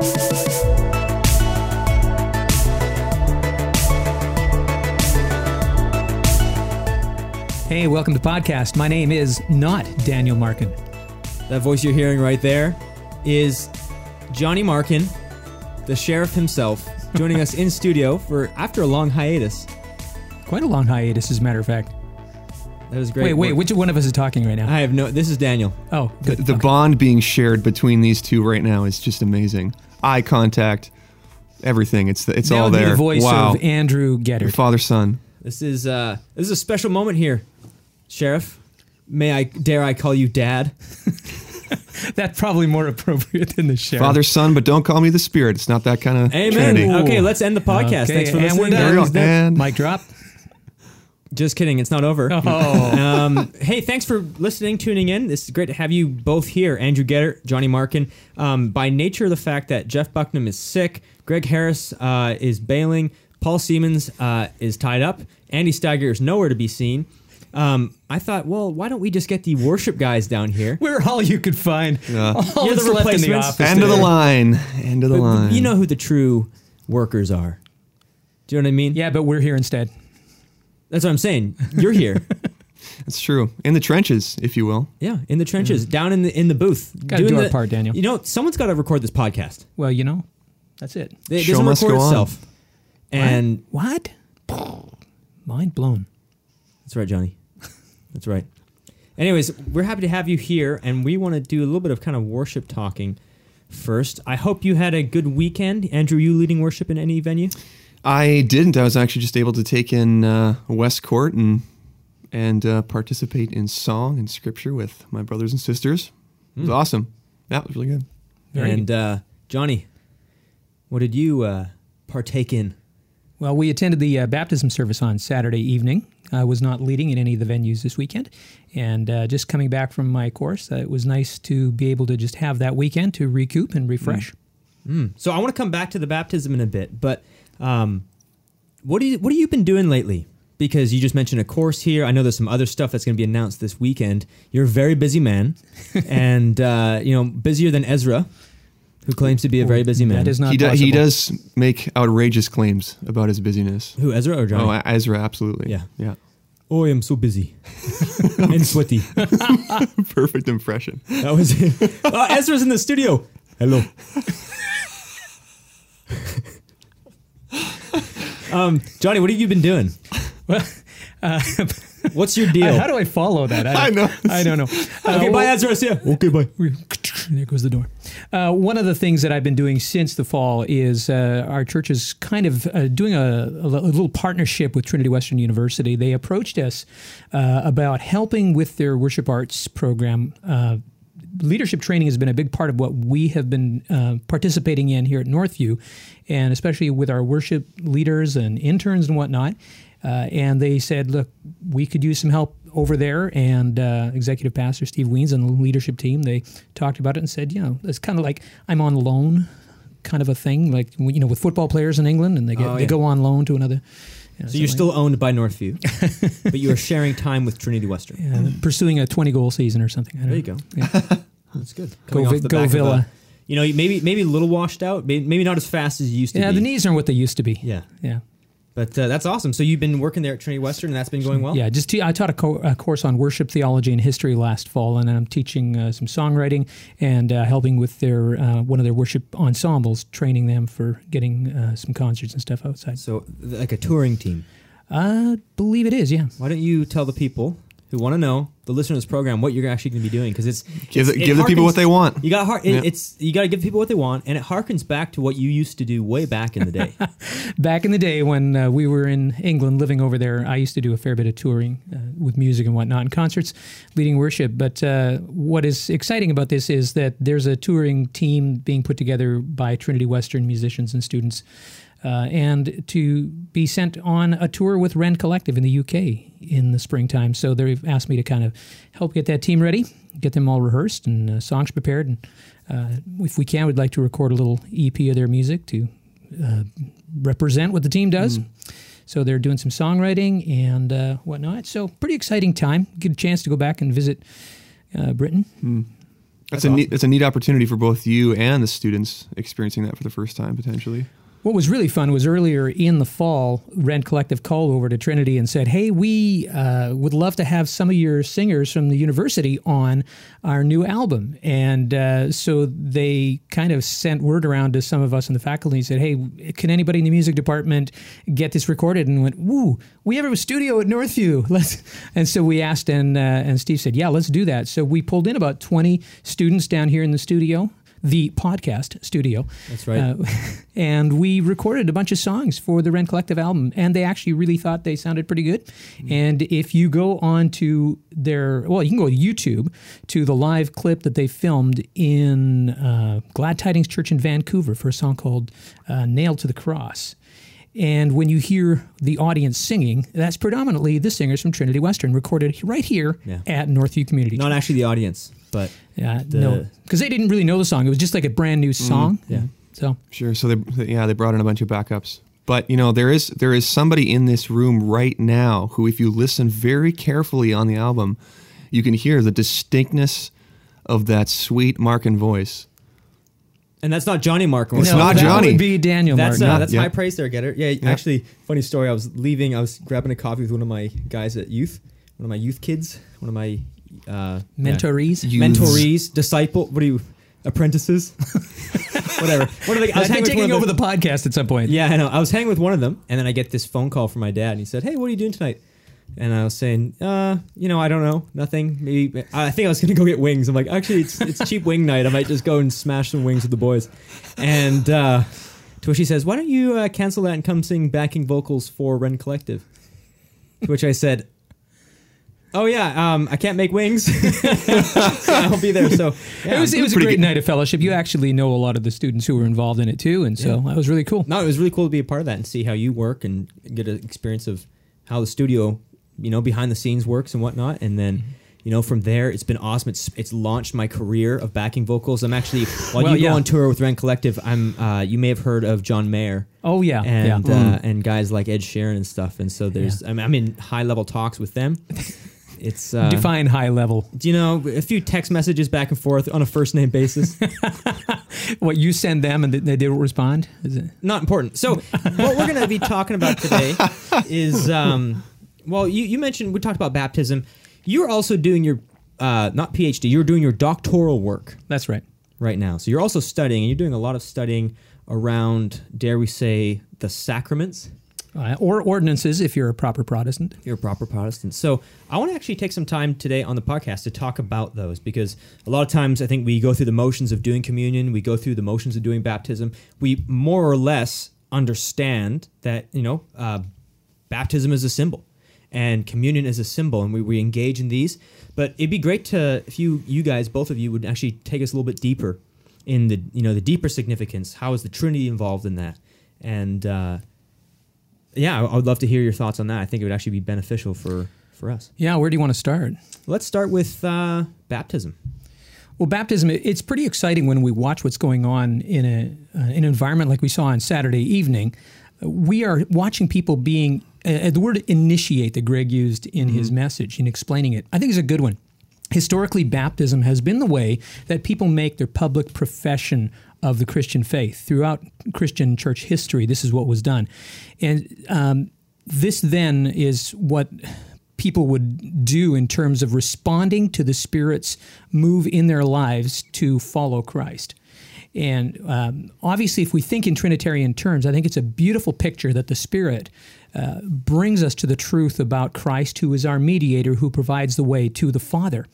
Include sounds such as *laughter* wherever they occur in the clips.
Hey, welcome to the podcast. My name is not Daniel Markin. That voice you're hearing right there is Johnny Markin, the sheriff himself, joining us in *laughs* studio for after a long hiatus. Quite a long hiatus, as a matter of fact. That was great. Wait, wait, work. which one of us is talking right now? I have no. This is Daniel. Oh, good. The Okay. bond being shared between these two right now is just amazing. Eye contact, everything. It's the, it's That all would be there. the voice wow. of Andrew Geddard. Father son. This is uh, this is a special moment here, Sheriff. May I dare I call you Dad? *laughs* That's probably more appropriate than the sheriff. Father son, but don't call me the spirit. It's not that kind of Amen. Trinity. Okay, let's end the podcast. Okay, Thanks for and listening. we're done. There we go. He's. And Mic drop. Just kidding. It's not over. *laughs* Oh. um, hey, thanks for listening, tuning in. This is great to have you both here. Andrew Getter, Johnny Markin. Um, by nature of the fact that Jeff Bucknam is sick, Greg Harris uh, is bailing, Paul Siemens uh, is tied up, Andy Steiger is nowhere to be seen. Um, I thought, well, why don't we just get the worship guys down here? We're all you could find. Yeah. All You're the left in the replacements. office. End of the line. End of the But line. you know who the true workers are. Do you know what I mean? Yeah, but we're here instead. That's what I'm saying. You're here. *laughs* That's true. In the trenches, if you will. yeah, in the trenches, mm. down in the in the booth. Gotta doing do our the- part, Daniel. You know, someone's got to record this podcast. Well, you know, that's it. It Show doesn't must record go on. itself. And What? Mind blown. that's right, Johnny. That's right. Anyways, we're happy to have you here, and we want to do a little bit of kind of worship talking first. I hope you had a good weekend. Andrew, you leading worship in any venue? I didn't. I was actually just able to take in uh, West Court and and uh, participate in song and scripture with my brothers and sisters. It was awesome. That was really good. Very and uh, Johnny, what did you uh, partake in? Well, we attended the uh, baptism service on Saturday evening. I was not leading in any of the venues this weekend. And uh, just coming back from my course, uh, it was nice to be able to just have that weekend to recoup and refresh. So I want to come back to the baptism in a bit, but um, what do you what have you been doing lately? Because you just mentioned a course here. I know there's some other stuff that's going to be announced this weekend. You're a very busy man, *laughs* and uh, you know busier than Ezra, who claims to be a very busy man. That is not he, do, he does make outrageous claims about his busyness. who Ezra or Johnny? Oh, Ezra, absolutely. Yeah. Yeah. oh, I am so busy *laughs* and sweaty. Perfect impression. That was it. Oh, Ezra's in the studio. Hello. *laughs* um, Johnny, what have you been doing? Well, uh, *laughs* What's your deal? how do I follow that? I, I know. I don't know. *laughs* okay, Uh, bye, Ezra. See ya. Okay, bye. *laughs* There goes the door. Uh, one of the things that I've been doing since the fall is uh, our church is kind of uh, doing a, a little partnership with Trinity Western University. They approached us uh, about helping with their worship arts program. Leadership training has been a big part of what we have been uh, participating in here at Northview, and especially with our worship leaders and interns and whatnot. Uh, and they said, look, we could use some help over there. And uh, executive pastor Steve Weens and the leadership team, they talked about it and said, you know, it's kind of like I'm on loan kind of a thing, like, you know, with football players in England and they, get, Oh, they go on loan to another. You know, So you're something still owned by Northview, *laughs* but you are sharing time with Trinity Western. like- uh, pursuing a 20 goal season or something. I don't There you know. go. Yeah. *laughs* That's good. Go Coming off Vi- the go back of Villa. a- you know, maybe maybe a little washed out, maybe, maybe not as fast as you used to be. yeah, be. the knees aren't what they used to be. Yeah, Yeah. But uh, that's awesome. So you've been working there at Trinity Western, and that's been going well. Yeah, just te- I taught a, co- a course on worship theology and history last fall, and I'm teaching uh, some songwriting and uh, helping with their uh, one of their worship ensembles, training them for getting uh, some concerts and stuff outside. So like a touring team. I believe it is, yeah. Why don't you tell the people who want to know the listeners program what you're actually going to be doing? Because it's Give, the, it give the people what they want. You got har- it, Yeah. it's you got to give people what they want, and it harkens back to what you used to do way back in the day. *laughs* Back in the day when uh, we were in England living over there, I used to do a fair bit of touring uh, with music and whatnot and concerts, leading worship. But uh, what is exciting about this is that there's a touring team being put together by Trinity Western musicians and students. Uh, and to be sent on a tour with Rend Collective in the UK in the springtime. So they've asked me to kind of help get that team ready, get them all rehearsed and uh, songs prepared. And uh, if we can, we'd like to record a little EP of their music to uh, represent what the team does. So they're doing some songwriting and uh, whatnot. So pretty exciting time. Get a chance to go back and visit uh, Britain. That's, a awesome. neat. That's a neat opportunity for both you and the students experiencing that for the first time potentially. What was really fun was earlier in the fall, Rend Collective called over to Trinity and said, "Hey, we uh, would love to have some of your singers from the university on our new album." And uh, so they kind of sent word around to some of us in the faculty and said, "Hey, can anybody in the music department get this recorded?" And went, "Woo, we have a studio at Northview." *laughs* Let's. And so we asked, and uh, and Steve said, "Yeah, let's do that." So we pulled in about twenty students down here in the studio. The podcast studio. That's right. Uh, *laughs* and we recorded a bunch of songs for the Rend Collective album, and they actually really thought they sounded pretty good. And if you go on to their, well, you can go to YouTube to the live clip that they filmed in uh, Glad Tidings Church in Vancouver for a song called uh, Nailed to the Cross. And when you hear the audience singing, that's predominantly the singers from Trinity Western recorded right here Yeah. at Northview Community. Not actually the audience, but yeah, the- no, because they didn't really know the song. It was just like a brand new song. yeah. So Sure. So they, they- yeah, they brought in a bunch of backups. But you know, there is there is somebody in this room right now who, if you listen very carefully on the album, you can hear the distinctness of that sweet Markin voice. and that's not Johnny Mark. It's No, not that Johnny. would be Daniel That's Martin. uh, that's Yeah. high praise there, Getter. Yeah, actually, funny story. I was leaving. I was grabbing a coffee with one of my guys at youth, one of my youth kids, one of my uh, Mentorees. Youths. mentorees, disciple. What are you? Apprentices. *laughs* Whatever. What are they? I was hanging think with one taking over the, the podcast at some point. Yeah, I know. I was hanging with one of them, and then I get this phone call from my dad, and he said, "Hey, what are you doing tonight?" And I was saying, uh, you know, I don't know, nothing. Maybe I think I was gonna go get wings. I'm like, actually, it's it's cheap wing night. I might just go and smash some wings with the boys. And uh, to which he says, "Why don't you uh, cancel that and come sing backing vocals for Rend Collective?" To which I said, "Oh yeah, um, I can't make wings. So *laughs* I'll be there." So yeah. It was it was a great good. night of fellowship. You actually know a lot of the students who were involved in it too, and so that was really cool. No, it was really cool to be a part of that and see how you work and get an experience of how the studio, you know, behind the scenes works and whatnot. And then, you know, from there, it's been awesome. It's it's launched my career of backing vocals. I'm actually *laughs* while Well, you yeah. go on tour with Rend Collective, I'm uh, you may have heard of John Mayer Oh yeah, and yeah. uh, and guys like Ed Sheeran and stuff. And so there's I'm, I'm in high level talks with them. It's uh, Define high level. do you know a few text messages back and forth on a first name basis. *laughs* What you send them and they don't respond? Is it? not important. So what we're going to be talking about today is, um, well, you, you mentioned we talked about baptism. You're also doing your uh, not PhD. You're doing your doctoral work That's right. right now. So you're also studying, and you're doing a lot of studying around, dare we say, the sacraments. Uh, or ordinances if you're a proper Protestant. You're a proper Protestant. So I want to actually take some time today on the podcast to talk about those because a lot of times I think we go through the motions of doing communion, we go through the motions of doing baptism. We more or less understand that, you know, uh, baptism is a symbol and communion is a symbol and we, we engage in these. But it'd be great to, if you, you guys, both of you would actually take us a little bit deeper in the, you know, the deeper significance. How is the Trinity involved in that? And, uh, yeah, I would love to hear your thoughts on that. I think it would actually be beneficial for for us. Yeah, where do you want to start? Let's start with uh, baptism. Well, baptism, it's pretty exciting when we watch what's going on in a, uh, an environment like we saw on Saturday evening. We are watching people being, uh, the word initiate that Greg used in his message in explaining it, I think is a good one. Historically, baptism has been the way that people make their public profession of the Christian faith. Throughout Christian church history, this is what was done. And um, this then is what people would do in terms of responding to the Spirit's move in their lives to follow Christ. And um, obviously, if we think in Trinitarian terms, I think it's a beautiful picture that the Spirit uh, brings us to the truth about Christ, who is our mediator, who provides the way to the Father.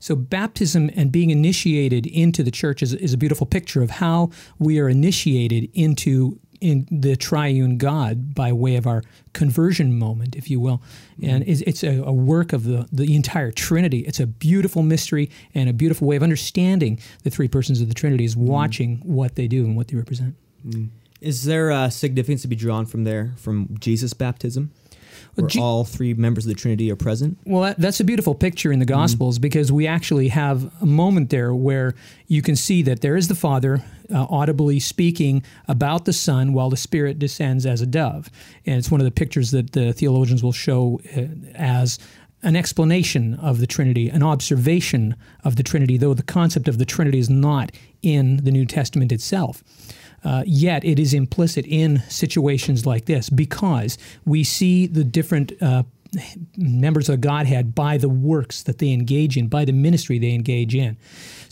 So, baptism and being initiated into the church is, is a beautiful picture of how we are initiated into in the triune God by way of our conversion moment, if you will. Mm-hmm. And it's, it's a, a work of the, the entire Trinity. It's a beautiful mystery and a beautiful way of understanding the three persons of the Trinity is mm-hmm. watching what they do and what they represent. Mm. Is there uh, significance to be drawn from there from Jesus' baptism, where Je- all three members of the Trinity are present? Well, that, that's a beautiful picture in the Gospels because we actually have a moment there where you can see that there is the Father uh, audibly speaking about the Son while the Spirit descends as a dove. And it's one of the pictures that the theologians will show uh, as an explanation of the Trinity, an observation of the Trinity, though the concept of the Trinity is not in the New Testament itself. Uh, yet it is implicit in situations like this because we see the different uh, members of Godhead by the works that they engage in, by the ministry they engage in.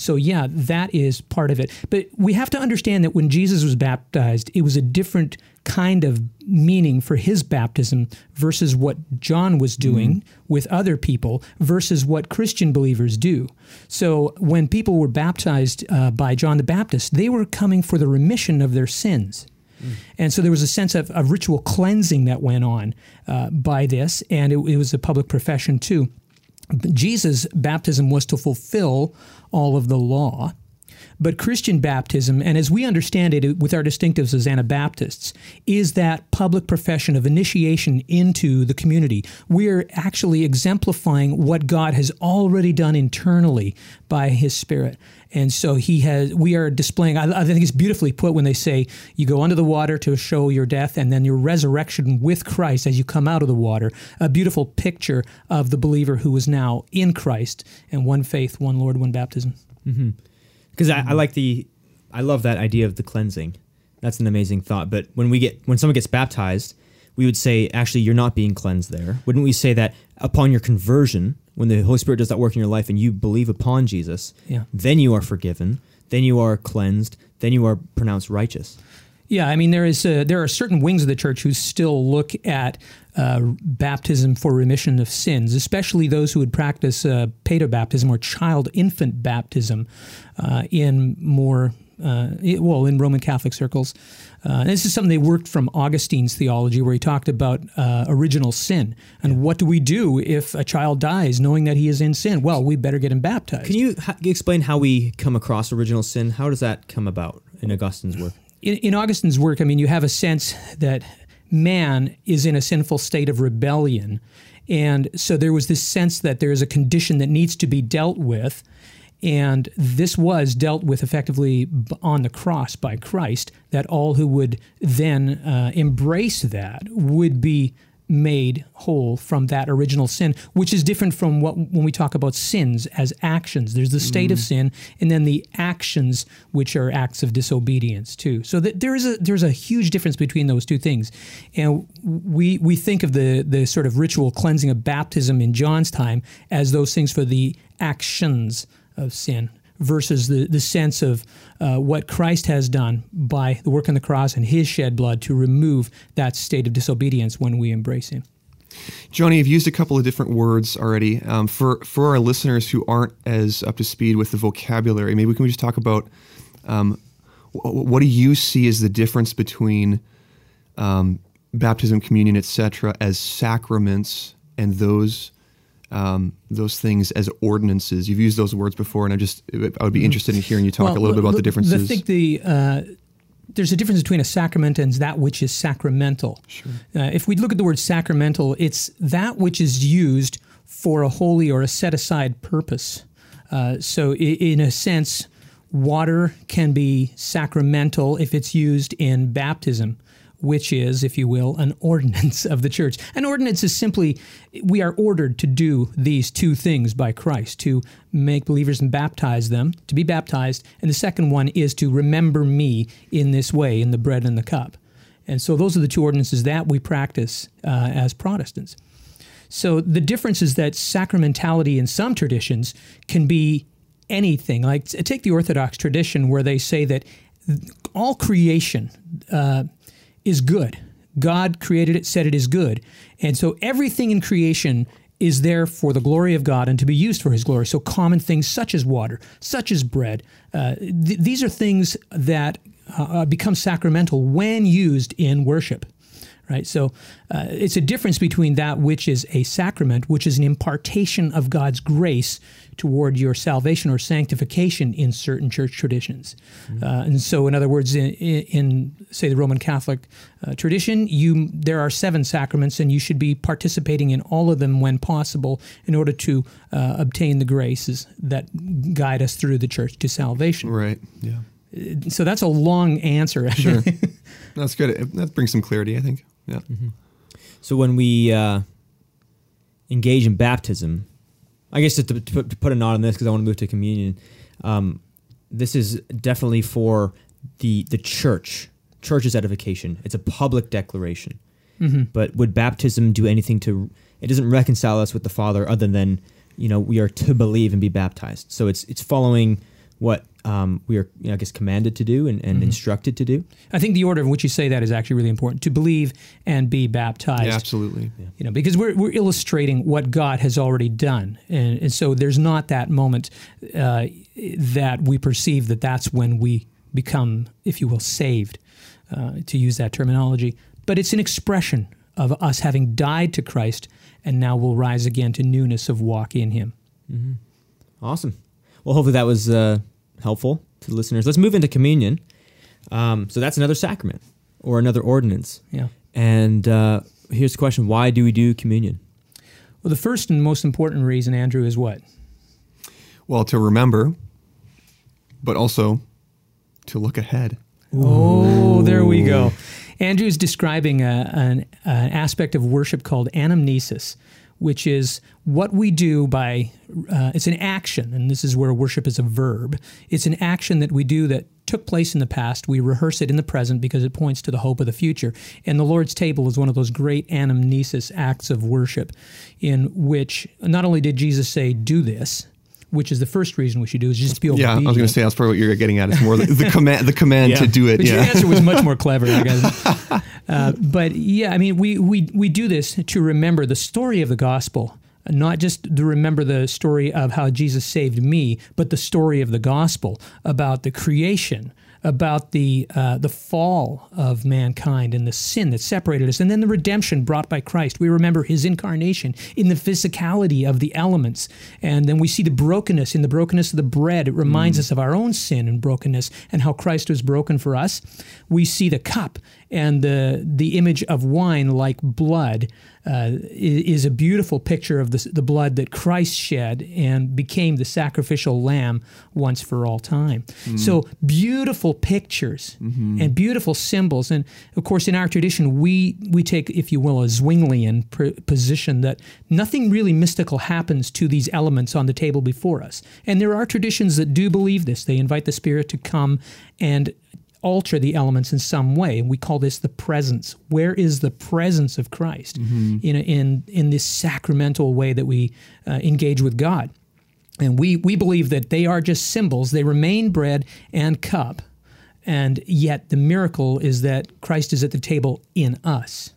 So, yeah, that is part of it. But we have to understand that when Jesus was baptized, it was a different kind of meaning for his baptism versus what John was doing mm-hmm. with other people versus what Christian believers do. So, when people were baptized uh, by John the Baptist, they were coming for the remission of their sins. And so there was a sense of, of ritual cleansing that went on uh, by this, and it, it was a public profession too. Jesus' baptism was to fulfill all of the law. But Christian baptism, and as we understand it with our distinctives as Anabaptists, is that public profession of initiation into the community. We're actually exemplifying what God has already done internally by His Spirit. And so he has, we are displaying, I, I, think it's beautifully put when they say you go under the water to show your death and then your resurrection with Christ as you come out of the water. A beautiful picture of the believer who is now in Christ and one faith, one Lord, one baptism. Mm-hmm. Because mm-hmm. I, I like the, I love that idea of the cleansing. That's an amazing thought. But when we get, when someone gets baptized, we would say, actually, you're not being cleansed there. Wouldn't we say that upon your conversion, when the Holy Spirit does that work in your life and you believe upon Jesus, yeah. then you are forgiven, then you are cleansed, then you are pronounced righteous. Yeah, I mean there is a, there are certain wings of the church who still look at uh, baptism for remission of sins, especially those who would practice uh, baptism or child infant baptism uh, in more uh, well, in Roman Catholic circles. Uh, this is something they worked from Augustine's theology, where he talked about uh, original sin and yeah. what do we do if a child dies knowing that he is in sin? Well, we better get him baptized. Can you ha- explain how we come across original sin? How does that come about in Augustine's work? In, in Augustine's work, I mean, you have a sense that man is in a sinful state of rebellion. And so there was this sense that there is a condition that needs to be dealt with. And this was dealt with effectively on the cross by Christ, that all who would then uh, embrace that would be made whole from that original sin, which is different from what when we talk about sins as actions. There's the state mm. of sin, and then the actions, which are acts of disobedience too. So that there is a there's a huge difference between those two things, and we we think of the the sort of ritual cleansing of baptism in John's time as those things for the actions of sin versus the, the sense of uh, what Christ has done by the work on the cross and his shed blood to remove that state of disobedience when we embrace him. Johnny, you've used a couple of different words already. Um, for for our listeners who aren't as up to speed with the vocabulary, maybe we can we just talk about um, what do you see as the difference between um, baptism, communion, etc., as sacraments and those um, those things as ordinances. You've used those words before, and I just I would be interested in hearing you talk well, a little bit about the differences. I think the uh, there's a difference between a sacrament and that which is sacramental. Sure. Uh, if we look at the word sacramental, it's that which is used for a holy or a set aside purpose. Uh, so, in a sense, water can be sacramental if it's used in baptism which is, if you will, an ordinance of the church. An ordinance is simply we are ordered to do these two things by Christ to make believers and baptize them, to be baptized. And the second one is to remember me in this way, in the bread and the cup. And so those are the two ordinances that we practice uh, as Protestants. So the difference is that sacramentality in some traditions can be anything. Like take the Orthodox tradition where they say that all creation, uh, is good. God created it, said it is good. And so everything in creation is there for the glory of God and to be used for His glory. So common things such as water, such as bread, uh, th- these are things that uh, become sacramental when used in worship right? So uh, it's a difference between that which is a sacrament, which is an impartation of God's grace toward your salvation or sanctification in certain church traditions. Mm-hmm. Uh, and so, in other words, in, in say the Roman Catholic uh, tradition, you there are seven sacraments, and you should be participating in all of them when possible in order to uh, obtain the graces that guide us through the church to salvation. Right. Yeah. Uh, so that's a long answer. Sure. *laughs* That's good. That brings some clarity, I think. Yeah. Mm-hmm. So when we, uh, engage in baptism, I guess to, to, put, to put a knot on this because I want to move to communion. Um, this is definitely for the the church, church's edification. It's a public declaration. Mm-hmm. But would baptism do anything to? It doesn't reconcile us with the Father, other than you know we are to believe and be baptized. So it's it's following what um, we are, you know, I guess, commanded to do and, and Mm-hmm. instructed to do. I think the order in which you say that is actually really important to believe and be baptized. Yeah, absolutely. you know, because we're, we're illustrating what God has already done. And, and so there's not that moment uh, that we perceive that that's when we become, if you will, saved, uh, to use that terminology. But it's an expression of us having died to Christ and now will rise again to newness of walk in Him. Awesome. Well, hopefully that was uh, helpful to the listeners. Let's move into communion. Um, so that's another sacrament or another ordinance. Yeah. And uh, here's the question: Why do we do communion? Well, the first and most important reason, Andrew, is what? Well, to remember, but also to look ahead. Oh, there we go. Andrew's describing a, an, an aspect of worship called anamnesis, which is what we do by, uh, it's an action, and this is where worship is a verb. It's an action that we do that took place in the past. We rehearse it in the present because it points to the hope of the future. And the Lord's table is one of those great anamnesis acts of worship in which not only did Jesus say, do this, which is the first reason we should do is just be obedient. Yeah. I was going to say that's probably what you're getting at. It's more the, the command, the command Yeah. to do it. But your answer was much more clever, I guess. *laughs* Uh, but yeah, I mean, we, we, we do this to remember the story of the gospel, not just to remember the story of how Jesus saved me, but the story of the gospel about the creation, about the uh, the fall of mankind and the sin that separated us, and then the redemption brought by Christ. We remember His incarnation in the physicality of the elements, and then we see the brokenness in the brokenness of the bread. It reminds us of our own sin and brokenness and how Christ was broken for us. We see the cup and the the image of wine like blood uh, is a beautiful picture of the, the blood that Christ shed and became the sacrificial lamb once for all time. So beautiful pictures and beautiful symbols, and of course in our tradition we we take, if you will, a Zwinglian pr- position that nothing really mystical happens to these elements on the table before us. And there are traditions that do believe this. They invite the Spirit to come and alter the elements in some way. And we call this the presence. Where is the presence of Christ in, in, in this sacramental way that we uh, engage with God? And we, we believe that they are just symbols. They remain bread and cup. And yet the miracle is that Christ is at the table in us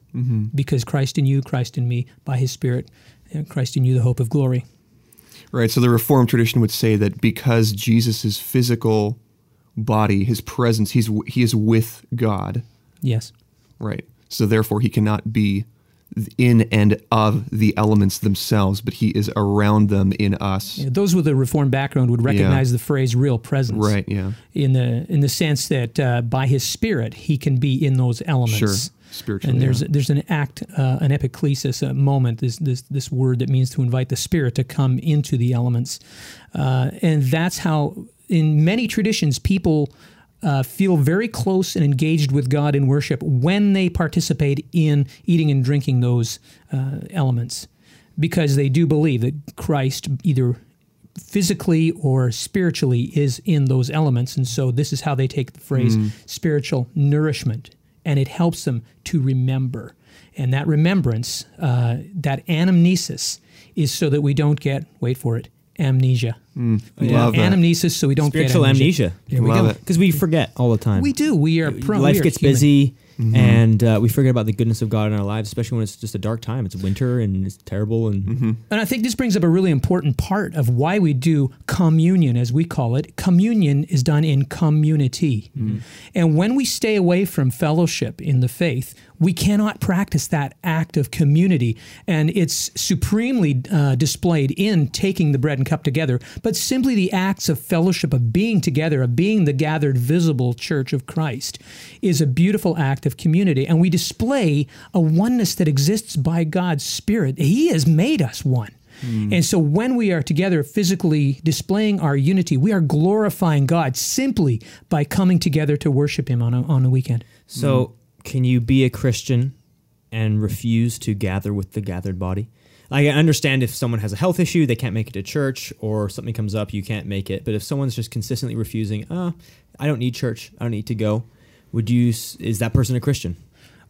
because Christ in you, Christ in me, by his Spirit, and Christ in you, the hope of glory. right. So the Reformed tradition would say that because Jesus' is physical body, his presence, he's he is with God. Yes. Right. So therefore, he cannot be in and of the elements themselves, but he is around them in us. Yeah, those with a reformed background would recognize the phrase "real presence," Right. Yeah. In the in the sense that uh, by His Spirit He can be in those elements. Sure. Spiritually. And there's yeah. there's an act, uh, an epiclesis, a moment. This this this word that means to invite the Spirit to come into the elements, uh, and that's how in many traditions people. Uh, feel very close and engaged with God in worship when they participate in eating and drinking those uh, elements, because they do believe that Christ either physically or spiritually is in those elements. And so this is how they take the phrase spiritual nourishment, and it helps them to remember. And that remembrance, uh, that anamnesis, is so that we don't get, wait for it, amnesia. Love that. Anamnesis, so we don't Spiritual get amnesia. There we Love go. Because we forget all the time. We do. We are prone. Life we are gets human. busy, Mm-hmm. and uh, we forget about the goodness of God in our lives, especially when it's just a dark time. It's winter and it's terrible, and Mm-hmm. And I think this brings up a really important part of why we do communion, as we call it. Communion is done in community. And when we stay away from fellowship in the faith, we cannot practice that act of community. And it's supremely uh, displayed in taking the bread and cup together, but simply the acts of fellowship, of being together, of being the gathered, visible church of Christ, is a beautiful act of community. And we display a oneness that exists by God's Spirit. He has made us one. And so when we are together physically displaying our unity, we are glorifying God simply by coming together to worship Him on a, on a weekend. so can you be a Christian and refuse to gather with the gathered body? I understand if someone has a health issue, they can't make it to church, or something comes up, you can't make it. But if someone's just consistently refusing, uh, I don't need church, I don't need to go, would you? Is that person a Christian?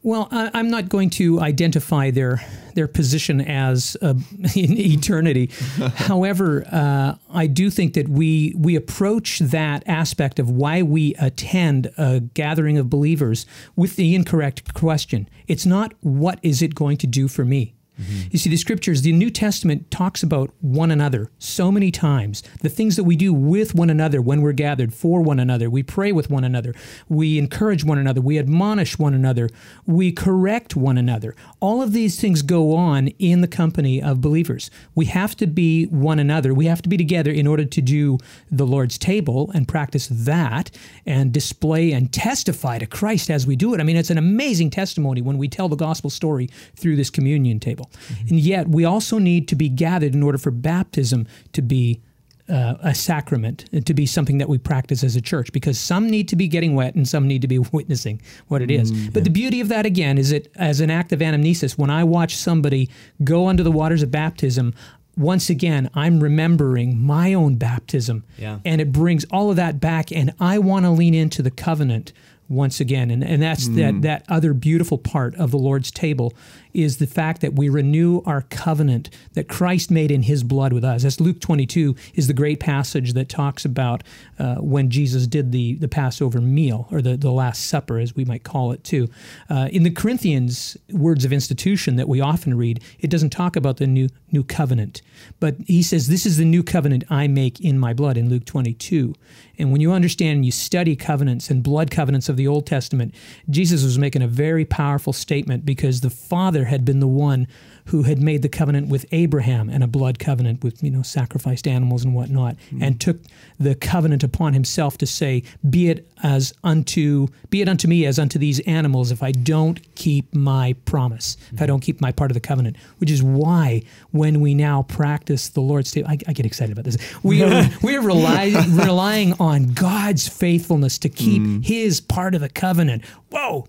Well, I, I'm not going to identify their their position as uh, *laughs* in eternity. *laughs* However, uh, I do think that we we approach that aspect of why we attend a gathering of believers with the incorrect question. It's not what is it going to do for me. Mm-hmm. You see, the scriptures, the New Testament talks about one another so many times. The things that we do with one another when we're gathered for one another. We pray with one another. We encourage one another. We admonish one another. We correct one another. All of these things go on in the company of believers. We have to be one another. We have to be together in order to do the Lord's table and practice that and display and testify to Christ as we do it. I mean, it's an amazing testimony when we tell the gospel story through this communion table. And yet, we also need to be gathered in order for baptism to be uh, a sacrament, uh, to be something that we practice as a church, because some need to be getting wet and some need to be *laughs* witnessing what it is. Mm-hmm. But the beauty of that, again, is that as an act of anamnesis, when I watch somebody go under the waters of baptism, once again, I'm remembering my own baptism. Yeah. And it brings all of that back, and I want to lean into the covenant once again. And, and that's that, mm. that other beautiful part of the Lord's table is the fact that we renew our covenant that Christ made in his blood with us. That's Luke 22 is the great passage that talks about uh, when Jesus did the, the Passover meal, or the, the Last Supper, as we might call it too. Uh, in the Corinthians words of institution that we often read, it doesn't talk about the new, new covenant, but he says, This is the new covenant I make in my blood in Luke 22. And when you understand and you study covenants and blood covenants of the Old Testament, Jesus was making a very powerful statement because the Father had been the one who had made the covenant with Abraham and a blood covenant with you know sacrificed animals and whatnot, mm-hmm. and took the covenant upon himself to say, "Be it as unto be it unto me as unto these animals if I don't keep my promise, if I mm-hmm. don't keep my part of the covenant." Which is why when we now practice the Lord's table, I, I get excited about this. *laughs* We are we are rely, relying on God's faithfulness to keep mm-hmm. His part of the covenant. Whoa.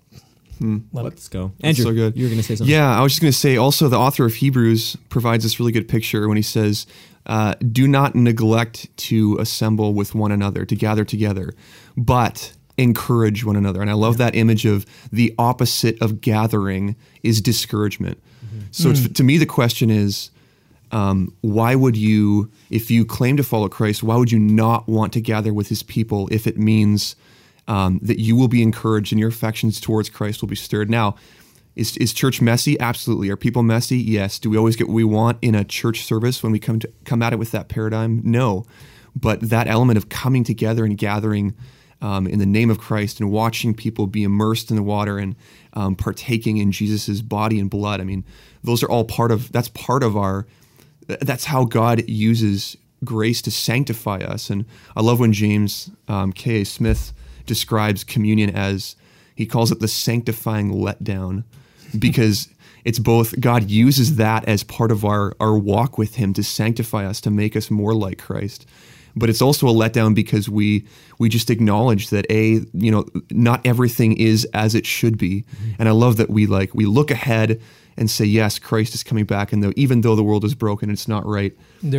Love. Let's go, Andrew. so good. You were going to say something. Yeah, I was just going to say also the author of Hebrews provides this really good picture when he says, uh, Do not neglect to assemble with one another, to gather together, but encourage one another. And I love that image of the opposite of gathering is discouragement. So it's, to me, the question is, um, why would you, if you claim to follow Christ, why would you not want to gather with his people if it means um, that you will be encouraged and your affections towards Christ will be stirred? Now, is, is church messy? Absolutely. Are people messy? Yes. Do we always get what we want in a church service when we come to come at it with that paradigm? No. But that element of coming together and gathering um, in the name of Christ and watching people be immersed in the water and um, partaking in Jesus' body and blood. I mean, those are all part of that's part of our that's how God uses grace to sanctify us. And I love when James um, K. A. Smith describes communion as he calls it the sanctifying letdown because *laughs* it's both God uses that as part of our, our walk with him to sanctify us, to make us more like Christ. But it's also a letdown because we we just acknowledge that a you know not everything is as it should be, mm-hmm. and I love that we like we look ahead and say yes Christ is coming back, and though even though the world is broken, it's not right.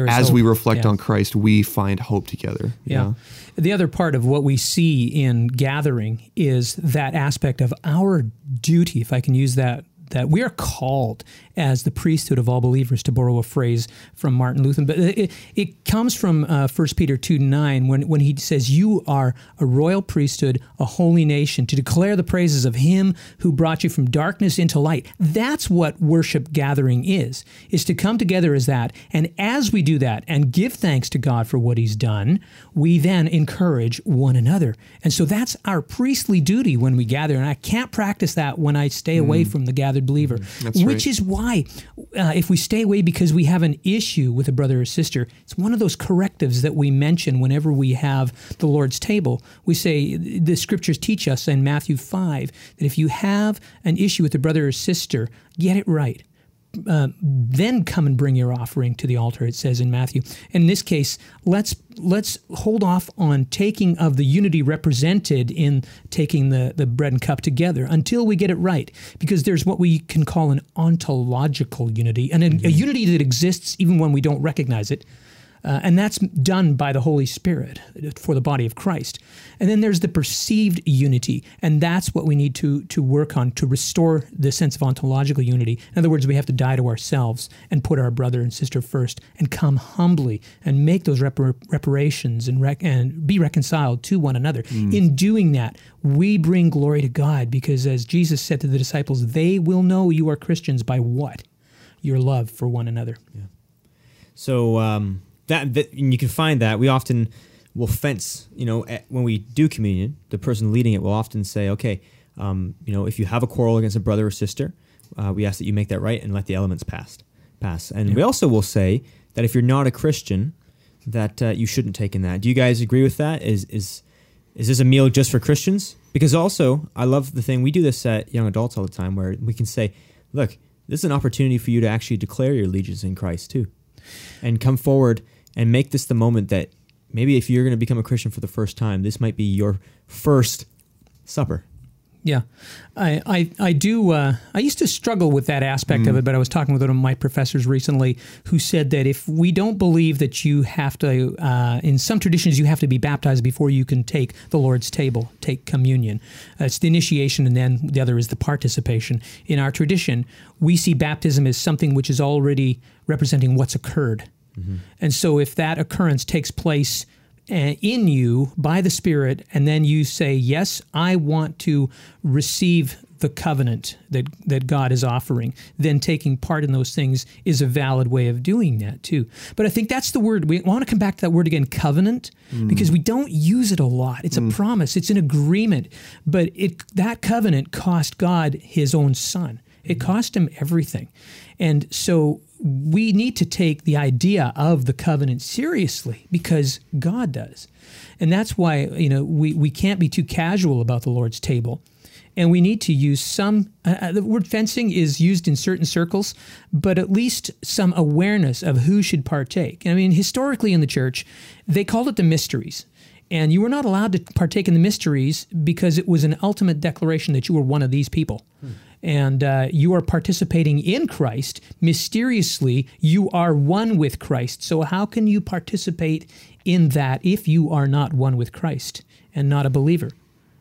As we reflect Yeah. on Christ, we find hope together. you Yeah. know? The other part of what we see in gathering is that aspect of our duty, if I can use that, that we are called as the priesthood of all believers, to borrow a phrase from Martin Luther. But it, it comes from uh, 1 Peter 2 9, when, when he says, You are a royal priesthood, a holy nation, to declare the praises of him who brought you from darkness into light. That's what worship gathering is, is to come together as that. And as we do that and give thanks to God for what he's done, we then encourage one another. And so that's our priestly duty when we gather. And I can't practice that when I stay away from the gathered believer, That's which right. is why uh, if we stay away because we have an issue with a brother or sister, it's one of those correctives that we mention whenever we have the Lord's table. We say the scriptures teach us in Matthew 5 that if you have an issue with a brother or sister, get it right uh, then come and bring your offering to the altar. It says in Matthew. And in this case, let's let's hold off on taking of the unity represented in taking the the bread and cup together until we get it right, because there's what we can call an ontological unity, and a, a unity that exists even when we don't recognize it. Uh, and that's done by the Holy Spirit for the body of Christ. And then there's the perceived unity, and that's what we need to to work on to restore the sense of ontological unity. In other words, we have to die to ourselves and put our brother and sister first, and come humbly and make those repar- reparations and rec- and be reconciled to one another. In doing that, we bring glory to God because, as Jesus said to the disciples, they will know you are Christians by what your love for one another. Yeah. So um, that, that and you can find that we often will fence. You know, at, when we do communion, the person leading it will often say, "Okay, um, you know, if you have a quarrel against a brother or sister, uh, we ask that you make that right and let the elements pass." Pass. And we also will say that if you're not a Christian, that uh, you shouldn't take in that. Do you guys agree with that? Is is is this a meal just for Christians? Because also, I love the thing we do this at young adults all the time, where we can say, "Look, this is an opportunity for you to actually declare your allegiance in Christ too." and come forward and make this the moment that maybe if you're going to become a Christian for the first time, this might be your first supper. Yeah, I I, I do. Uh, I used to struggle with that aspect of it, but I was talking with one of my professors recently who said that if we don't believe that you have to, uh, in some traditions, you have to be baptized before you can take the Lord's table, take communion. Uh, it's the initiation, and then the other is the participation. In our tradition, we see baptism as something which is already representing what's occurred, Mm-hmm. and so if that occurrence takes place uh, in you by the Spirit, and then you say, Yes, I want to receive the covenant that, that God is offering, then taking part in those things is a valid way of doing that too. But I think that's the word. We want to come back to that word again, covenant, mm. because we don't use it a lot. It's a mm. promise, it's an agreement, but it that covenant cost God his own son. It mm. cost him everything. And so we need to take the idea of the covenant seriously because God does. And that's why, you know, we, we can't be too casual about the Lord's table. And we need to use some, uh, uh, the word fencing is used in certain circles, but at least some awareness of who should partake. I mean, historically in the church, they called it the mysteries. And you were not allowed to partake in the mysteries because it was an ultimate declaration that you were one of these people. And uh, you are participating in Christ. Mysteriously, you are one with Christ. So, how can you participate in that if you are not one with Christ and not a believer?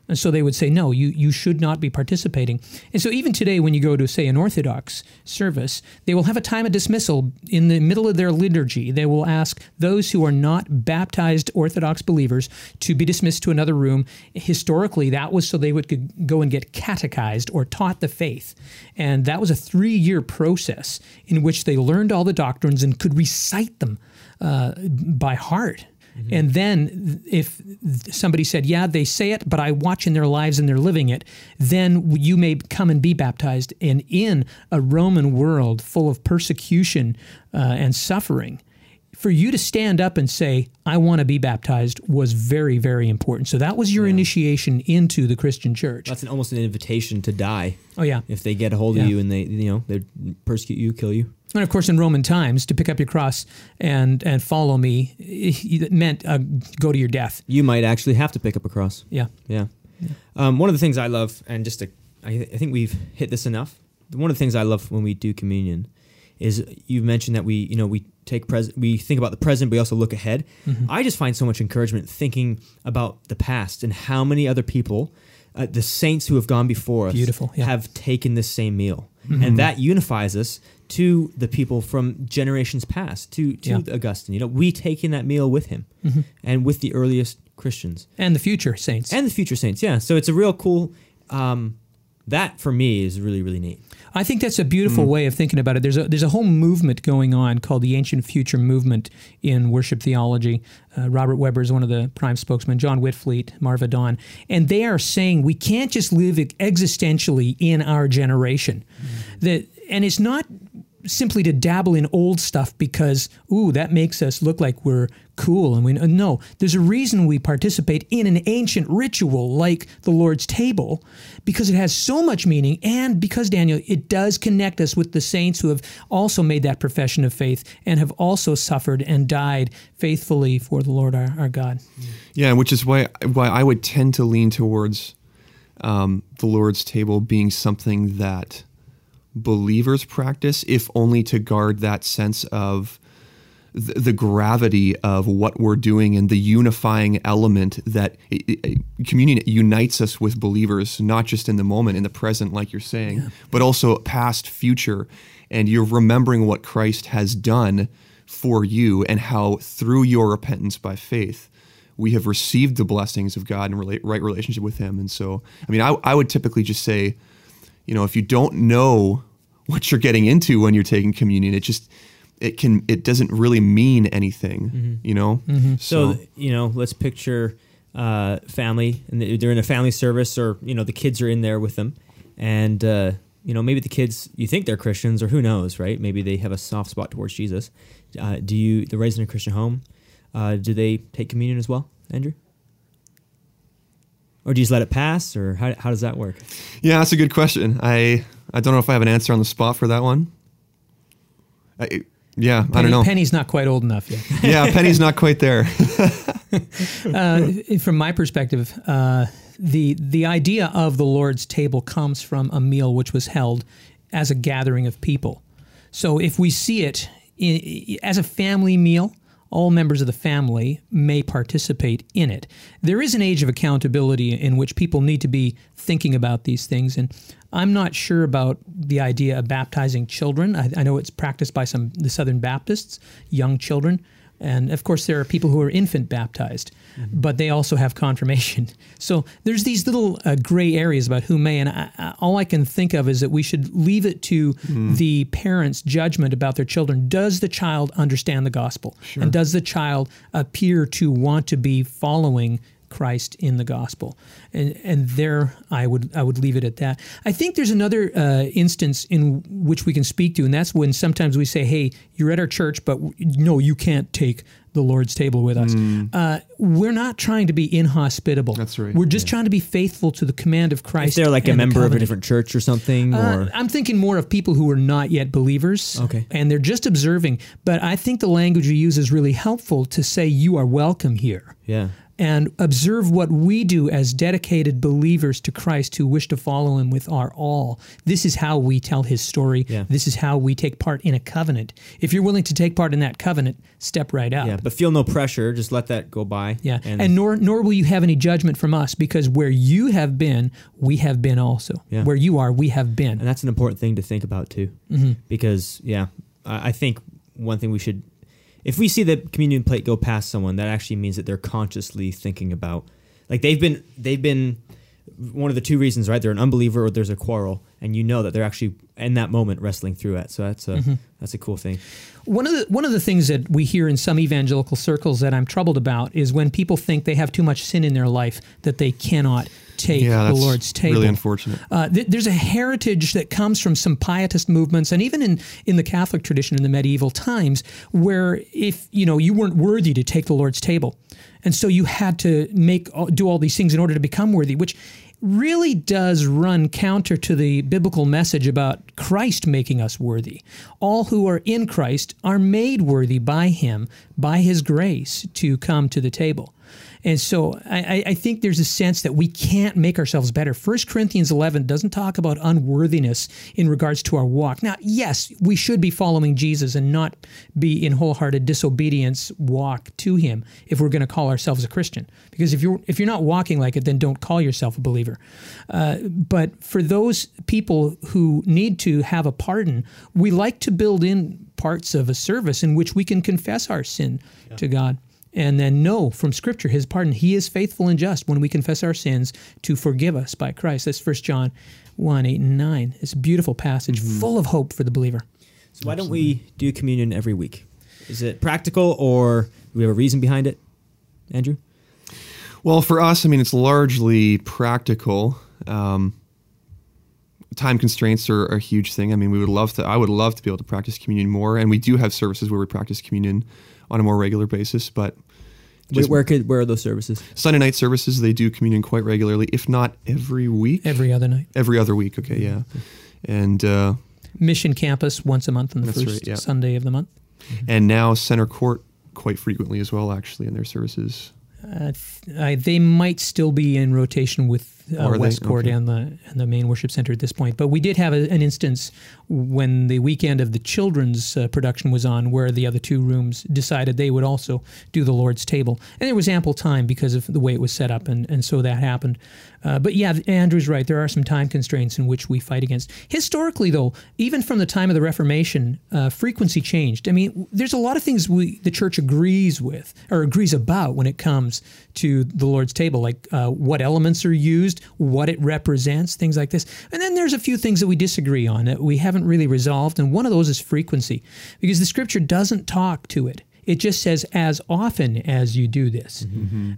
And so they would say, no, you, you should not be participating. And so even today, when you go to, say, an Orthodox service, they will have a time of dismissal in the middle of their liturgy. They will ask those who are not baptized Orthodox believers to be dismissed to another room. Historically, that was so they would go and get catechized or taught the faith. And that was a three year process in which they learned all the doctrines and could recite them uh, by heart. And then, if somebody said, Yeah, they say it, but I watch in their lives and they're living it, then you may come and be baptized. And in a Roman world full of persecution uh, and suffering, for you to stand up and say, I want to be baptized was very, very important. So that was your initiation into the Christian church. That's an, almost an invitation to die oh, yeah. if they get a hold of you and they, you know, they persecute you, kill you. And of course, in Roman times, to pick up your cross and, and follow me it meant uh, go to your death. You might actually have to pick up a cross. Yeah. Yeah. Um, one of the things I love, and just to, I, I think we've hit this enough. One of the things I love when we do communion is you've mentioned that we, you know, we take present, we think about the present, but we also look ahead. I just find so much encouragement thinking about the past and how many other people, uh, the saints who have gone before us, Beautiful, yeah. have taken this same meal, and that unifies us to the people from generations past, to to Yeah. Augustine. You know, we take in that meal with him, and with the earliest Christians And the future saints. and the future saints. Yeah, so it's a real cool. Um, that for me is really really neat. I think that's a beautiful way of thinking about it. There's a there's a whole movement going on called the Ancient Future Movement in worship theology. Uh, Robert Webber is one of the prime spokesmen. John Witvliet, Marva Dawn, and they are saying we can't just live existentially in our generation. That and it's not simply to dabble in old stuff because ooh that makes us look like we're cool and we no there's a reason we participate in an ancient ritual like the Lord's table because it has so much meaning and because Daniel it does connect us with the saints who have also made that profession of faith and have also suffered and died faithfully for the Lord our, our God. Yeah, which is why why I would tend to lean towards um, the Lord's table being something that believers practice, if only to guard that sense of th- the gravity of what we're doing and the unifying element that it, it, communion unites us with believers, not just in the moment, in the present, like you're saying, yeah. but also past, future. And you're remembering what Christ has done for you and how through your repentance by faith, we have received the blessings of God and relate, right relationship with Him. And so, I mean, I, I would typically just say, you know, if you don't know what you're getting into when you're taking communion, it just it can it doesn't really mean anything, mm-hmm. you know. Mm-hmm. So, so, you know, let's picture uh, family, and they're in a family service, or you know, the kids are in there with them, and uh, you know, maybe the kids you think they're Christians, or who knows, right? Maybe they have a soft spot towards Jesus. Uh, do you? They're raised in a Christian home. Uh, do they take communion as well, Andrew? Or do you just let it pass, or how, how does that work? Yeah, that's a good question. I I don't know if I have an answer on the spot for that one. I, yeah, Penny, I don't know. Penny's not quite old enough yet. *laughs* yeah, Penny's not quite there. *laughs* *laughs* uh, from my perspective, uh, the the idea of the Lord's table comes from a meal which was held as a gathering of people. So if we see it in, as a family meal, all members of the family may participate in it. There is an age of accountability in which people need to be thinking about these things. And I'm not sure about the idea of baptizing children. I, I know it's practiced by some the Southern Baptists, young children. And of course, there are people who are infant baptized, mm-hmm. but they also have confirmation. *laughs* So there's these little uh, gray areas about who may. And I, I, all I can think of is that we should leave it to mm-hmm. the parents' judgment about their children. Does the child understand the gospel? Sure. And does the child appear to want to be following Christ in the gospel. And, and there I would I would leave it at that. I think there's another uh, instance in which we can speak to, and that's when sometimes we say, "Hey, you're at our church, but no, you can't take the Lord's table with us." Mm. Uh, we're not trying to be inhospitable. That's right. We're just yeah. trying to be faithful to the command of Christ. If they're like a member of a different church or something, uh, or I'm thinking more of people who are not yet believers. Okay, and they're just observing. But I think the language you use is really helpful to say you are welcome here. Yeah and observe what we do as dedicated believers to Christ who wish to follow him with our all. This is how we tell his story. Yeah. This is how we take part in a covenant. If you're willing to take part in that covenant, step right up. Yeah, but feel no pressure. Just let that go by. Yeah, and, and nor nor will you have any judgment from us because where you have been, we have been also. Yeah. Where you are, we have been. And that's an important thing to think about too. Mm-hmm. Because yeah, I think one thing we should if we see the communion plate go past someone, that actually means that they're consciously thinking about, like they've been they've been one of the two reasons, right? They're an unbeliever or there's a quarrel, and you know that they're actually in that moment wrestling through it. So that's a mm-hmm. that's a cool thing. One of the one of the things that we hear in some evangelical circles that I'm troubled about is when people think they have too much sin in their life that they cannot take yeah, the Lord's table. Really unfortunate. Uh, th- there's a heritage that comes from some pietist movements, and even in in the Catholic tradition in the medieval times, where if you know you weren't worthy to take the Lord's table, and so you had to make do all these things in order to become worthy, which really does run counter to the biblical message about Christ making us worthy. All who are in Christ are made worthy by Him, by His grace, to come to the table. And so I, I, think there's a sense that we can't make ourselves better. 1 Corinthians 11 doesn't talk about unworthiness in regards to our walk. Now, yes, we should be following Jesus and not be in wholehearted disobedience walk to him if we're going to call ourselves a Christian. Because if you're, if you're not walking like it, then don't call yourself a believer. Uh, but for those people who need to have a pardon, we like to build in parts of a service in which we can confess our sin yeah. to God and then know from Scripture His pardon. He is faithful and just when we confess our sins to forgive us by Christ. That's 1 John 1 8 and 9. It's a beautiful passage mm-hmm. full of hope for the believer. So, why don't we do communion every week? Is it practical or do we have a reason behind it, Andrew? Well, for us, I mean, it's largely practical. Um, time constraints are, are a huge thing. I mean, we would love to. I would love to be able to practice communion more, and we do have services where we practice communion on a more regular basis. But Where, just where could where are those services? Sunday night services, they do communion quite regularly, if not every week. Every other night. Every other week. Okay, yeah. And uh, Mission campus once a month on the first right, yeah. Sunday of the month. and now Center Court quite frequently as well, actually, in their services. Uh, th- I, they might still be in rotation with uh? West Court Okay. and the and the main worship center at this point. But we did have a, an instance when the weekend of the children's uh, production was on, where the other two rooms decided they would also do the Lord's table, and there was ample time because of the way it was set up, and and so that happened. Uh, but yeah, Andrew's right. There are some time constraints in which we fight against. Historically, though, even from the time of the Reformation, uh, frequency changed. I mean, there's a lot of things we the church agrees with or agrees about when it comes to the Lord's table, like uh, what elements are used, what it represents, things like this. And then there's a few things that we disagree on that we haven't really resolved, and one of those is frequency, because the Scripture doesn't talk to it. It just says, as often as you do this.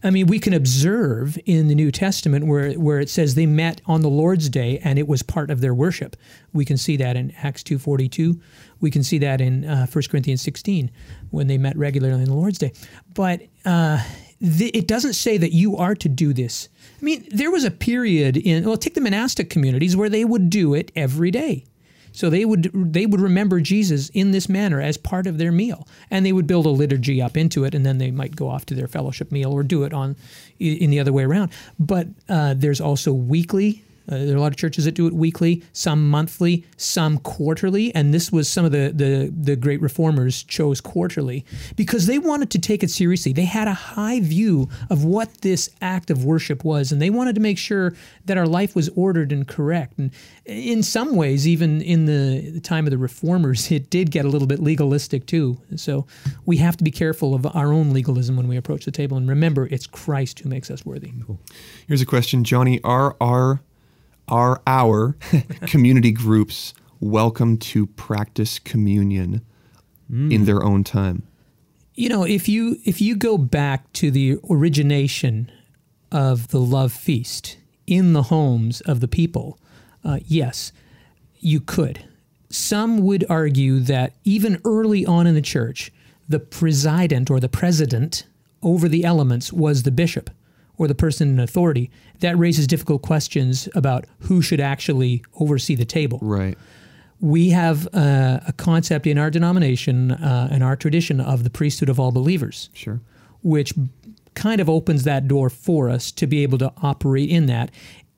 I mean, we can observe in the New Testament where, where it says they met on the Lord's Day and it was part of their worship. We can see that in Acts 2.42. We can see that in uh, 1 Corinthians 16 when they met regularly on the Lord's Day. But uh, th- it doesn't say that you are to do this. I mean, there was a period in, well, take the monastic communities where they would do it every day. So they would they would remember Jesus in this manner as part of their meal, and they would build a liturgy up into it, and then they might go off to their fellowship meal or do it on in the other way around. But uh, there's also weekly. Uh, there are a lot of churches that do it weekly, some monthly, some quarterly, and this was some of the, the the great reformers chose quarterly because they wanted to take it seriously. They had a high view of what this act of worship was, and they wanted to make sure that our life was ordered and correct. And in some ways, even in the, time of the reformers, it did get a little bit legalistic too. So we have to be careful of our own legalism when we approach the table, and remember, it's Christ who makes us worthy. Here's a question, Johnny. Are our are our *laughs* community groups welcome to practice communion in their own time? You know, if you if you go back to the origination of the love feast in the homes of the people, uh, yes, you could. Some would argue that even early on in the church, the president or the president over the elements was the bishop or the person in authority. That raises difficult questions about who should actually oversee the table Right. we have uh, a concept in our denomination uh, and our tradition of the priesthood of all believers, Sure. which kind of opens that door for us to be able to operate in that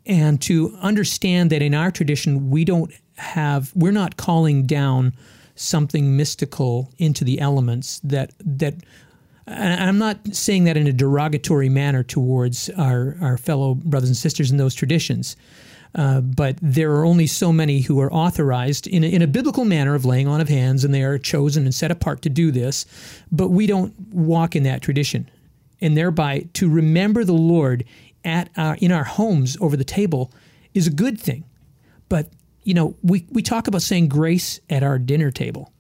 and to understand that in our tradition, we don't have, we're not calling down something mystical into the elements that, that, I'm not saying that in a derogatory manner towards our, our fellow brothers and sisters in those traditions. Uh, but there are only so many who are authorized in a, in a biblical manner of laying on of hands, and they are chosen and set apart to do this. But we don't walk in that tradition, and thereby to remember the Lord at our, in our homes over the table is a good thing. But you know, we we talk about saying grace at our dinner table.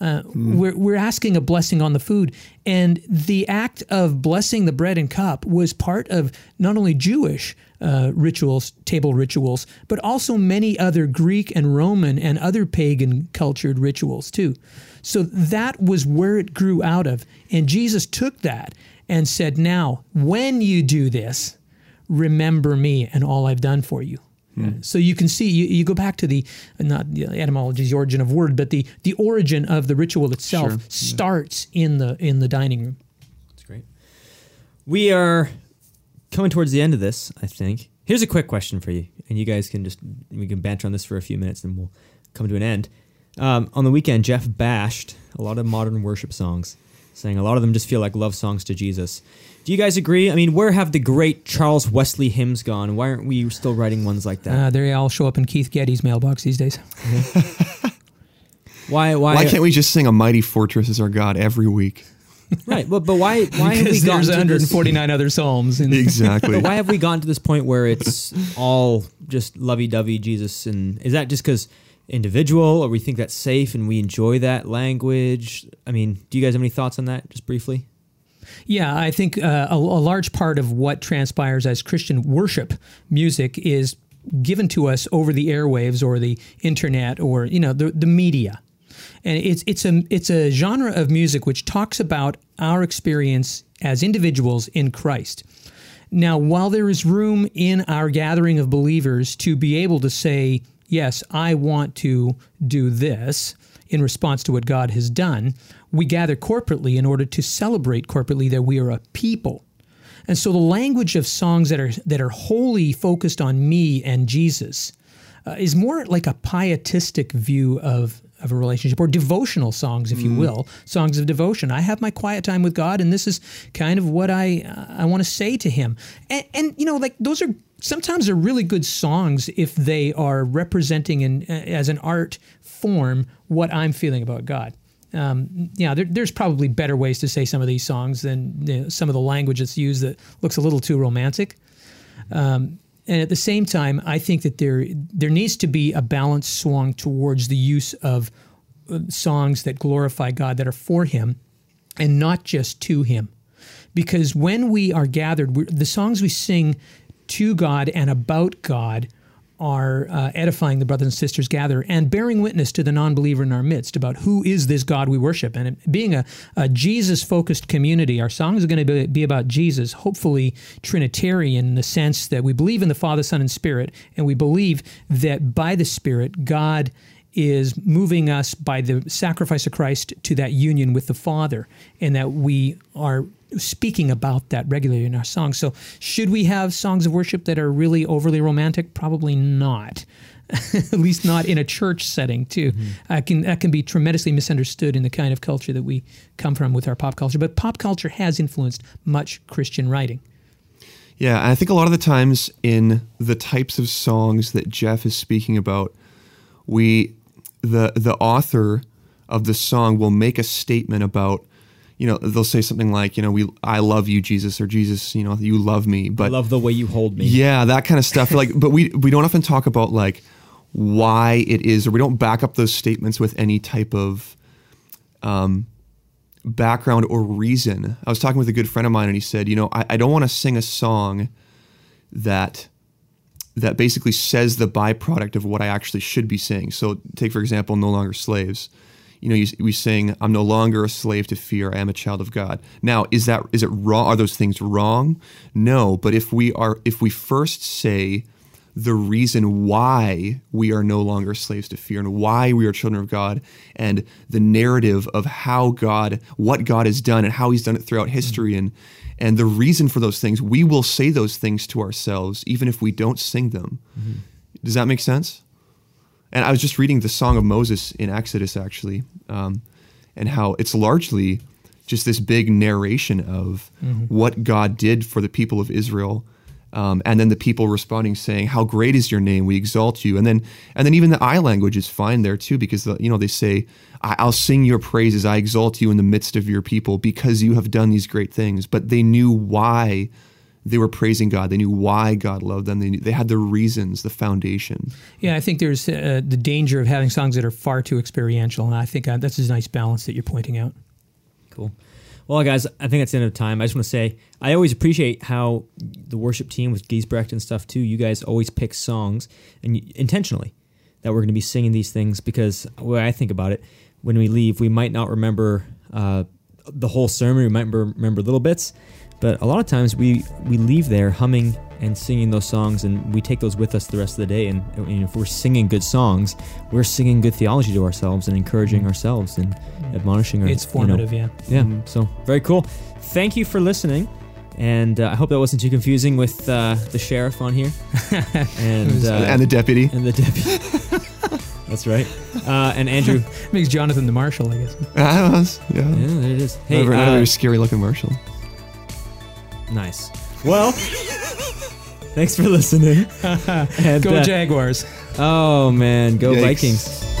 Uh, we're, we're asking a blessing on the food. And the act of blessing the bread and cup was part of not only Jewish uh, rituals, table rituals, but also many other Greek and Roman and other pagan cultured rituals too. So that was where it grew out of. And Jesus took that and said, Now, when you do this, remember me and all I've done for you. So you can see, you, you go back to the, not the etymology is the origin of word, but the, the origin of the ritual itself Sure. starts in the in the dining room. That's great. We are coming towards the end of this, I think. Here's a quick question for you, and you guys can just we can banter on this for a few minutes, and we'll come to an end. Um, on the weekend, Jeff bashed a lot of modern worship songs, saying a lot of them just feel like love songs to Jesus. Do you guys agree? I mean, where have the great Charles Wesley hymns gone? Why aren't we still writing ones like that? Uh, they all show up in Keith Getty's mailbox these days. *laughs* why? Why? Why can't we just sing "A Mighty Fortress Is Our God" every week? Right, but but why? Why have we Because gotten there's to this- 149 other psalms. In, *laughs* Exactly. But why have we gotten to this point where it's all just lovey-dovey Jesus? And is that just because individual, or we think that's safe and we enjoy that language? I mean, do you guys have any thoughts on that, just briefly? Yeah, I think uh, a, a large part of what transpires as Christian worship music is given to us over the airwaves or the internet or you know the the media. And it's it's a it's a genre of music which talks about our experience as individuals in Christ. Now, while there is room in our gathering of believers to be able to say, yes, I want to do this in response to what God has done, we gather corporately in order to celebrate corporately that we are a people. And so the language of songs that are that are wholly focused on me and Jesus uh, is more like a pietistic view of of a relationship or devotional songs if you will songs of devotion. I have my quiet time with god and this is kind of what i uh, i want to say to him. And, and you know like those are sometimes they're really good songs if they are representing in as an art form what i'm feeling about god um, yeah, there, there's probably better ways to say some of these songs than you know, some of the language that's used that looks a little too romantic. Um, and at the same time, I think that there there needs to be a balance swung towards the use of uh, songs that glorify God, that are for Him, and not just to Him. Because when we are gathered, the songs we sing to God and about God are uh, edifying the brothers and sisters gather and bearing witness to the non-believer in our midst about who is this God we worship. And it, being a, a Jesus-focused community, our songs are going to be, be about Jesus, hopefully Trinitarian in the sense that we believe in the Father, Son, and Spirit, and we believe that by the Spirit, God is moving us by the sacrifice of Christ to that union with the Father, and that we are speaking about that regularly in our songs. So, should we have songs of worship that are really overly romantic? Probably not. *laughs* At least not in a church setting, too. Uh, can, that can be tremendously misunderstood in the kind of culture that we come from with our pop culture. But pop culture has influenced much Christian writing. Yeah, and I think a lot of the times in the types of songs that Jeff is speaking about, we the the author of the song will make a statement about you know they'll say something like you know we I love you Jesus or Jesus you know you love me but I love the way you hold me. yeah that kind of stuff like but we we don't often talk about like why it is or we don't back up those statements with any type of um, background or reason I was talking with a good friend of mine and he said you know I, I don't want to sing a song that that basically says the byproduct of what I actually should be saying. So, take for example, "No Longer Slaves." You know, you, we sing, "I'm no longer a slave to fear. I am a child of God." Now, is that is it wrong? Are those things wrong? No, but if we are, if we first say the reason why we are no longer slaves to fear and why we are children of God and the narrative of how God, what God has done and how He's done it throughout history and and the reason for those things, we will say those things to ourselves even if we don't sing them. Mm-hmm. Does that make sense? And I was just reading the Song of Moses in Exodus actually, um, and how it's largely just this big narration of what God did for the people of Israel. Um, and then the people responding saying, "How great is your name? We exalt you." And then, and then even the I language is fine there too, because the, you know they say, "I'll sing your praises. I exalt you in the midst of your people, because you have done these great things." But they knew why they were praising God. They knew why God loved them. They knew, they had the reasons, the foundation. Yeah, I think there's uh, the danger of having songs that are far too experiential, and I think uh, that's a nice balance that you're pointing out. Cool. Well, guys, I think that's the end of time. I just want to say I always appreciate how the worship team with Giesbrecht and stuff too. You guys always pick songs and you, intentionally that we're going to be singing these things because the way I think about it, when we leave, we might not remember uh, the whole sermon. We might remember, remember little bits, but a lot of times we we leave there humming and singing those songs, and we take those with us the rest of the day. And, and if we're singing good songs, we're singing good theology to ourselves and encouraging ourselves and admonishing. ourselves. It's you know, formative, yeah. yeah. So very cool. Thank you for listening. And uh, I hope that wasn't too confusing with uh, the sheriff on here *laughs* and uh, and the deputy. and the deputy. *laughs* That's right. Uh, and Andrew. *laughs* Makes Jonathan the Marshal, I guess. It was, yeah. Yeah, there it is. Hey, Another, uh, another scary looking Marshall. Nice. Well, thanks for listening. *laughs* And, Go uh, Jaguars. Oh man, go Yikes. Vikings.